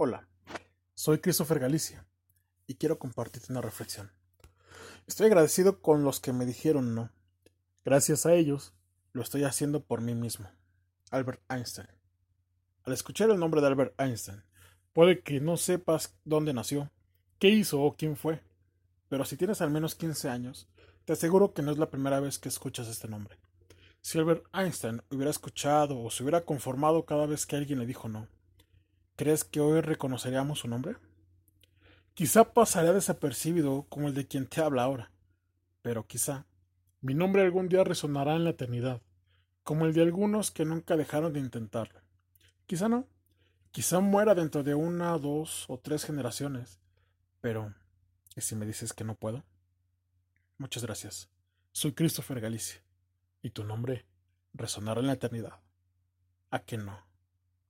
Hola, soy Christopher Galicia y quiero compartirte una reflexión. Estoy agradecido con los que me dijeron no. Gracias a ellos, lo estoy haciendo por mí mismo. Albert Einstein. Al escuchar el nombre de Albert Einstein, puede que no sepas dónde nació, qué hizo o quién fue, pero si tienes al menos 15 años, te aseguro que no es la primera vez que escuchas este nombre. Si Albert Einstein hubiera escuchado o se hubiera conformado cada vez que alguien le dijo no, ¿Crees que hoy reconoceríamos su nombre? Quizá pasaría desapercibido como el de quien te habla ahora, pero quizá mi nombre algún día resonará en la eternidad, como el de algunos que nunca dejaron de intentarlo. Quizá no, quizá muera dentro de una, dos o tres generaciones, pero ¿y si me dices que no puedo? Muchas gracias. Soy Christopher Galicia, y tu nombre resonará en la eternidad. ¿A qué no?